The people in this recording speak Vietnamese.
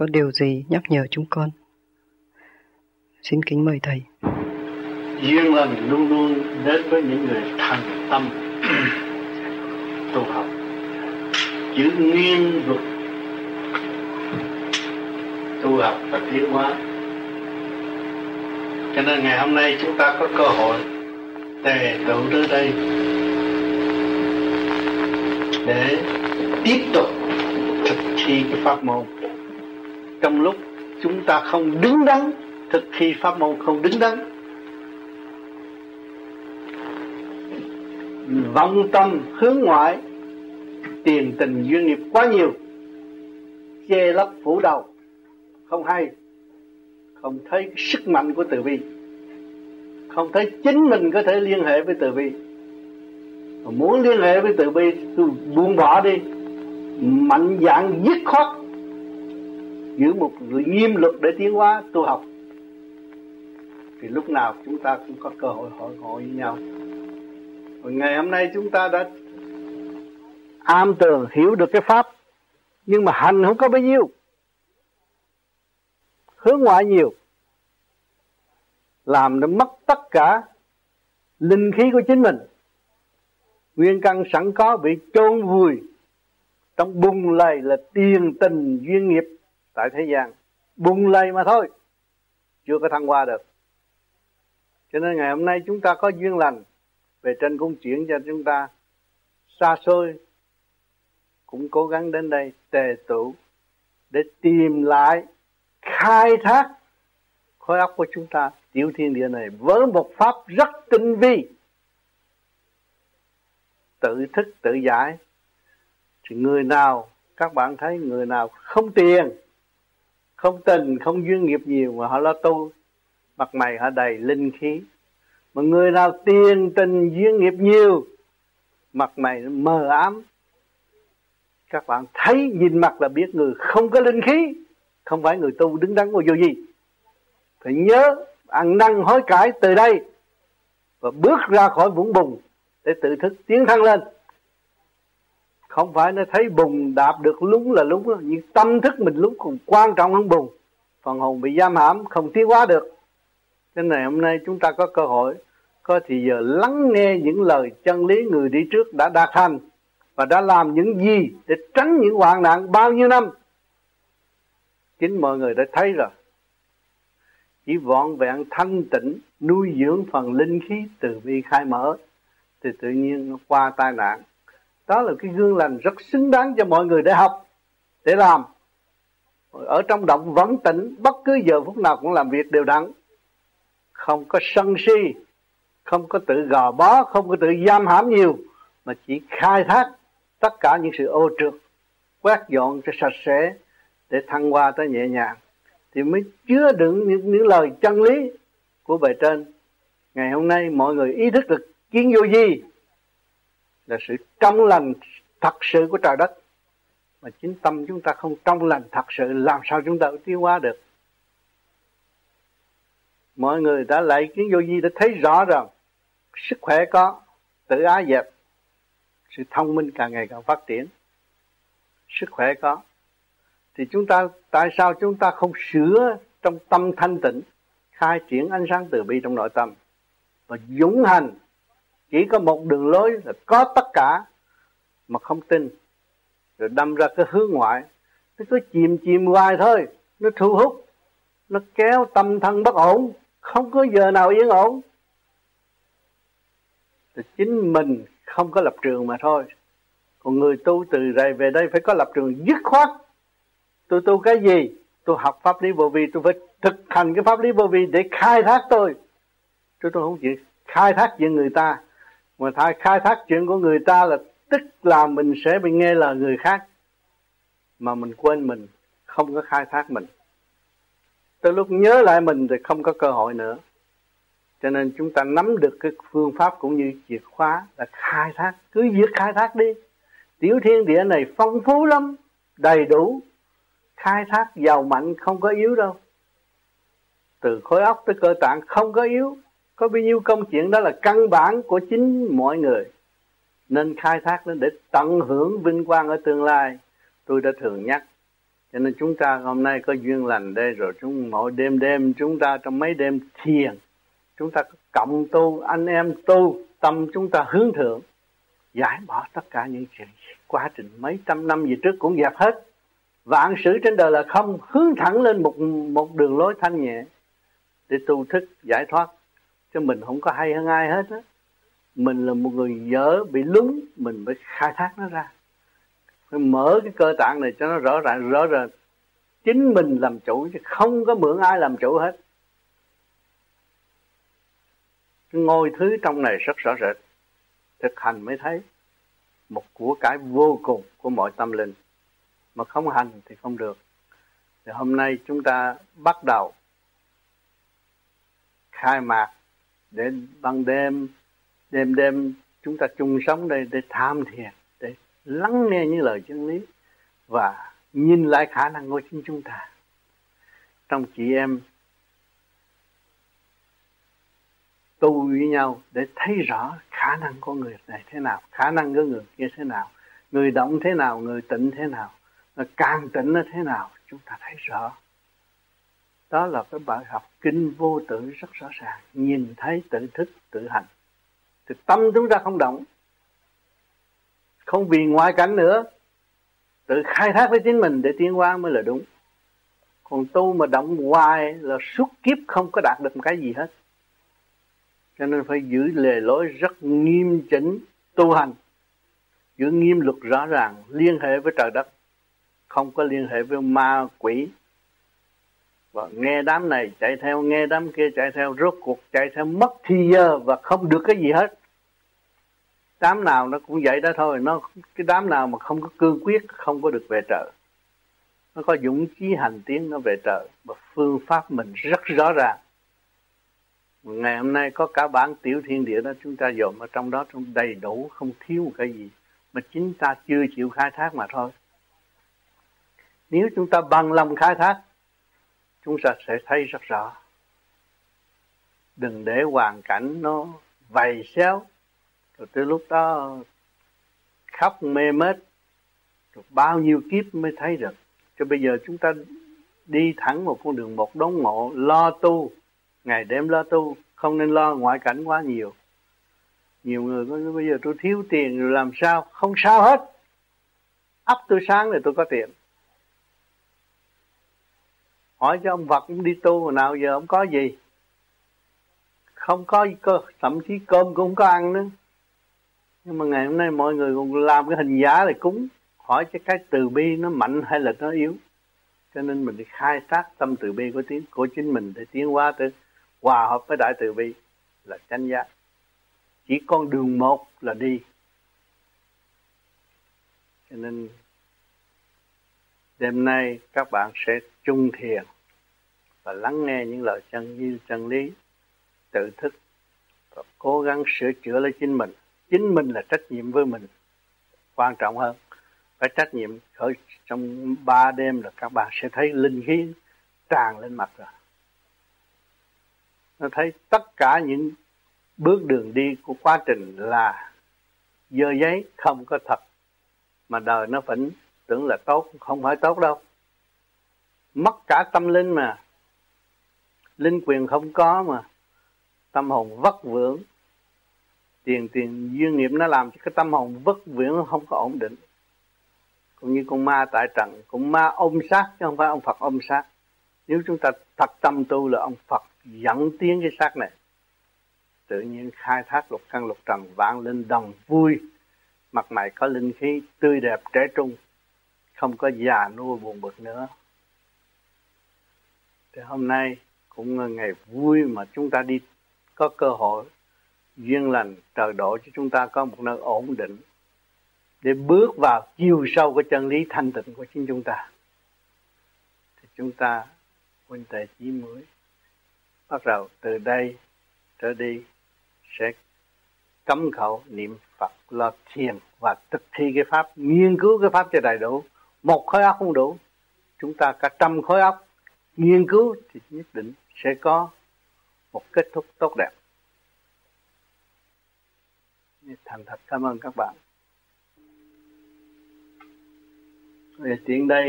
có điều gì nhắc nhở chúng con? Xin kính mời Thầy. Duyên lành luôn luôn đến với những người thành tâm tu học giữ nguyên luật tu học và tiến hóa cho nên ngày hôm nay chúng ta có cơ hội tề tụ tới đây để tiếp tục thực thi cái pháp môn trong lúc chúng ta không đứng đắn, thực thi pháp môn không đứng đắn. Vọng tâm hướng ngoại, tiền tình duyên nghiệp quá nhiều, che lấp phủ đầu. Không hay, không thấy sức mạnh của từ bi. Không thấy chính mình có thể liên hệ với từ bi. Mà muốn liên hệ với từ bi tôi buông bỏ đi. Mạnh dạng dứt khoát giữ một người nghiêm luật để tiến hóa, tu học. Thì lúc nào chúng ta cũng có cơ hội hội ngộ với nhau. Và ngày hôm nay chúng ta đã am tường hiểu được cái pháp, nhưng mà hành không có bao nhiêu, hướng ngoại nhiều, làm nó mất tất cả linh khí của chính mình. Nguyên căn sẵn có bị chôn vùi trong bùng lầy là tiền tình duyên nghiệp tại thế gian. Bùng lầy mà thôi, chưa có thăng hoa được. Cho nên ngày hôm nay chúng ta có duyên lành về trên cung chuyển cho chúng ta. Xa xôi, cũng cố gắng đến đây tề tụ để tìm lại, khai thác khối óc của chúng ta. Tiểu thiên địa này với một pháp rất tinh vi. Tự thức tự giải. Thì người nào, các bạn thấy người nào không tiền không tình, không duyên nghiệp nhiều mà họ lo tu. Mặt mày họ đầy linh khí. Mà người nào tiền tình, duyên nghiệp nhiều, mặt mày mờ ám. Các bạn thấy, nhìn mặt là biết người không có linh khí. Không phải người tu đứng đắn vô gì. Phải nhớ, ăn năn, hối cải từ đây. Và bước ra khỏi vũng bùn để tự thức tiến thăng lên không phải nó thấy bùng, đạp được lúng là lúng nhưng tâm thức mình lúng còn quan trọng hơn bùng. Phần hồn bị giam hãm, không tiến hóa được. Nên này hôm nay chúng ta có cơ hội, có thì giờ lắng nghe những lời chân lý người đi trước đã đạt thành và đã làm những gì để tránh những hoạn nạn bao nhiêu năm. Chính mọi người đã thấy rồi. Chỉ vọn vẹn thanh tịnh, nuôi dưỡng phần linh khí từ bi khai mở, thì tự nhiên nó qua tai nạn đó là cái gương lành rất xứng đáng cho mọi người để học để làm. Ở trong động vẫn tỉnh bất cứ giờ phút nào cũng làm việc đều đặn. Không có sân si không có tự gò bó không có tự giam hãm nhiều mà chỉ khai thác tất cả những sự ô trượt quét dọn cho sạch sẽ để thăng hoa tới nhẹ nhàng. Thì mới chứa đựng những, những lời chân lý của bề trên. Ngày hôm nay mọi người ý thức được kiến vô gì là sự trong lành thật sự của trời đất. Mà chính tâm chúng ta không trong lành thật sự, làm sao chúng ta tiến hóa được? Mọi người đã lại kiến vô vi đã thấy rõ rằng sức khỏe có, tự ái dẹp. Sự thông minh càng ngày càng phát triển. Sức khỏe có. Thì chúng ta, tại sao chúng ta không sửa trong tâm thanh tịnh, khai triển ánh sáng từ bi trong nội tâm và dũng hành chỉ có một đường lối là có tất cả mà không tin. Rồi đâm ra cái hướng ngoại, nó cứ chìm chìm hoài thôi. Nó thu hút, nó kéo tâm thân bất ổn. Không có giờ nào yên ổn. Thì chính mình không có lập trường mà thôi. Còn người tu từ đây về đây phải có lập trường dứt khoát. Tôi tu cái gì? Tôi học pháp lý vô vi, tôi phải thực hành cái pháp lý vô vi để khai thác tôi. Tôi tôi không chịu khai thác chuyện người ta mà thay khai thác chuyện của người ta là tức là mình sẽ bị nghe lời người khác. Mà mình quên mình, không có khai thác mình. Tới lúc nhớ lại mình thì không có cơ hội nữa. Cho nên chúng ta nắm được cái phương pháp cũng như chìa khóa là khai thác. Cứ việc khai thác đi. Tiểu thiên địa này phong phú lắm, đầy đủ. Khai thác giàu mạnh không có yếu đâu. Từ khối óc tới cơ tạng không có yếu có bao nhiêu công chuyện đó là căn bản của chính mọi người. Nên khai thác lên để tận hưởng vinh quang ở tương lai, tôi đã thường nhắc. Cho nên chúng ta hôm nay có duyên lành đây rồi, chúng mỗi đêm đêm chúng ta trong mấy đêm thiền, chúng ta cộng tu, anh em tu, tâm chúng ta hướng thượng, giải bỏ tất cả những chuyện quá trình mấy trăm năm gì trước cũng dẹp hết. Vạn sự trên đời là không, hướng thẳng lên một một đường lối thanh nhẹ để tu thức, giải thoát cho mình không có hay hơn ai hết á. Mình là một người dở bị lúng, mình phải khai thác nó ra. Phải mở cái cơ tạng này cho nó rõ ràng rõ ràng. Chính mình làm chủ chứ không có mượn ai làm chủ hết. Ngôi thứ trong này rất rõ rệt. Thực hành mới thấy một của cái vô cùng của mọi tâm linh. Mà không hành thì không được. Thì hôm nay chúng ta bắt đầu khai mạc để ban đêm đêm đêm chúng ta chung sống đây để tham thiền, để lắng nghe những lời chân lý và nhìn lại khả năng của chính chúng ta. Trong chị em tu với nhau để thấy rõ khả năng của người này thế nào, khả năng của người kia thế nào, người động thế nào, người tịnh thế nào càng tịnh nó thế nào, chúng ta thấy rõ đó là cái bài học kinh vô tự rất rõ ràng. Nhìn thấy tự thức tự hành. Thì tâm chúng ta không động. Không vì ngoại cảnh nữa. Tự khai thác với chính mình để tiến hóa mới là đúng. Còn tu mà động hoài là suốt kiếp không có đạt được một cái gì hết. Cho nên phải giữ lề lối rất nghiêm chỉnh tu hành. Giữ nghiêm luật rõ ràng, liên hệ với trời đất. Không có liên hệ với ma quỷ và nghe đám này chạy theo, nghe đám kia chạy theo, rốt cuộc chạy theo mất thì giờ và không được cái gì hết. Đám nào nó cũng vậy đó thôi, nó cái đám nào mà không có cương quyết, không có được về trợ. Nó có dũng chí hành tiến nó về trợ và phương pháp mình rất rõ ràng. Ngày hôm nay có cả bản tiểu thiên địa đó chúng ta dồn ở trong đó, trong đầy đủ, không thiếu một cái gì mà chính ta chưa chịu khai thác mà thôi. Nếu chúng ta bằng lòng khai thác chúng ta sẽ thấy rất rõ. Đừng để hoàn cảnh nó vầy xéo. Rồi tới lúc đó, khóc mê mết, rồi bao nhiêu kiếp mới thấy được. Cho bây giờ chúng ta đi thẳng một con đường một đống ngộ, lo tu. Ngày đêm lo tu, không nên lo ngoại cảnh quá nhiều. Nhiều người có bây giờ tôi thiếu tiền, rồi làm sao? Không sao hết. Ấp tôi sáng rồi tôi có tiền hỏi cho ông Phật cũng đi tu hồi nào giờ ông có gì? Không có cơ, thậm chí cơm cũng không có ăn nữa. Nhưng mà ngày hôm nay mọi người còn làm cái hình giá để cúng. Hỏi cho cái từ bi nó mạnh hay là nó yếu? Cho nên mình đi khai thác tâm từ bi của tiếng, của chính mình để tiến hóa tới hòa hợp với đại từ bi là chánh giác. Chỉ con đường một là đi. Cho nên đêm nay các bạn sẽ chung thiền và lắng nghe những lời chân như chân lý, tự thức và cố gắng sửa chữa lấy chính mình. Chính mình là trách nhiệm với mình, quan trọng hơn. Phải trách nhiệm khởi trong ba đêm là các bạn sẽ thấy linh khí tràn lên mặt rồi. Nó thấy tất cả những bước đường đi của quá trình là dơ giấy, không có thật. Mà đời nó vẫn tưởng là tốt, không phải tốt đâu mất cả tâm linh mà. Linh quyền không có mà. Tâm hồn vất vưởng. Tiền tiền, duyên nghiệp nó làm cho cái tâm hồn vất vưởng không có ổn định. Cũng như con ma tại trần con ma ôm sát chứ không phải ông Phật ôm sát nếu chúng ta thật tâm tu là ông Phật dẫn tiến cái xác này. Tự nhiên khai thác lục căn lục trần, vạn linh đồng vui. Mặt mày có linh khí tươi đẹp trẻ trung. Không có già nua buồn bực nữa thì hôm nay cũng là ngày vui mà chúng ta đi có cơ hội duyên lành trời độ cho chúng ta có một nơi ổn định để bước vào chiều sâu của chân lý thanh tịnh của chính chúng ta. Thì chúng ta huynh tệ chí mới. Bắt đầu từ đây trở đi sẽ cấm khẩu niệm Phật lo thiền và thực thi cái pháp, nghiên cứu cái pháp cho đầy đủ. Một khối óc không đủ, chúng ta cả trăm khối óc nghiên cứu thì nhất định sẽ có một kết thúc tốt đẹp. Thành thật cảm ơn các bạn. Về tiện đây